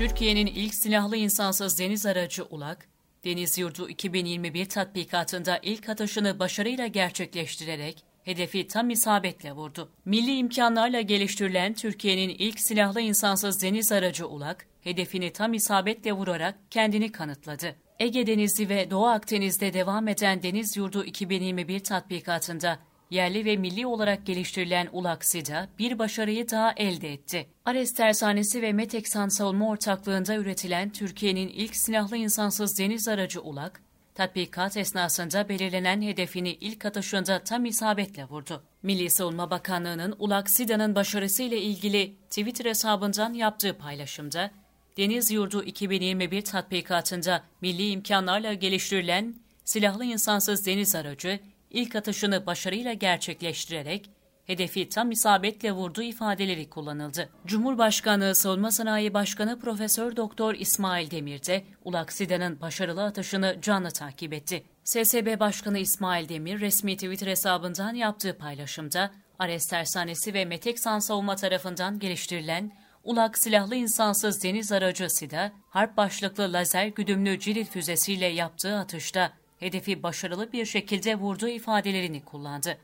Türkiye'nin ilk silahlı insansız deniz aracı ULAK, Deniz Yurdu 2021 tatbikatında ilk atışını başarıyla gerçekleştirerek hedefi tam isabetle vurdu. Milli imkanlarla geliştirilen Türkiye'nin ilk silahlı insansız deniz aracı ULAK, hedefini tam isabetle vurarak kendini kanıtladı. Ege Denizi ve Doğu Akdeniz'de devam eden Deniz Yurdu 2021 tatbikatında yerli ve milli olarak geliştirilen ULAKSİDA bir başarıyı daha elde etti. Ares Tersanesi ve Meteksan Savunma Ortaklığı'nda üretilen Türkiye'nin ilk silahlı insansız deniz aracı ULAK, tatbikat esnasında belirlenen hedefini ilk atışında tam isabetle vurdu. Milli Savunma Bakanlığı'nın ULAK SİDA'nın başarısıyla ilgili Twitter hesabından yaptığı paylaşımda, Deniz Yurdu 2021 tatbikatında milli imkanlarla geliştirilen silahlı insansız deniz aracı ilk atışını başarıyla gerçekleştirerek hedefi tam isabetle vurduğu ifadeleri kullanıldı. Cumhurbaşkanı Savunma Sanayi Başkanı Profesör Doktor İsmail Demir de Ulaksidan'ın başarılı atışını canlı takip etti. SSB Başkanı İsmail Demir resmi Twitter hesabından yaptığı paylaşımda Ares Tersanesi ve Meteksan Savunma tarafından geliştirilen Ulak silahlı insansız deniz aracı SİDA, harp başlıklı lazer güdümlü cirit füzesiyle yaptığı atışta hedefi başarılı bir şekilde vurduğu ifadelerini kullandı.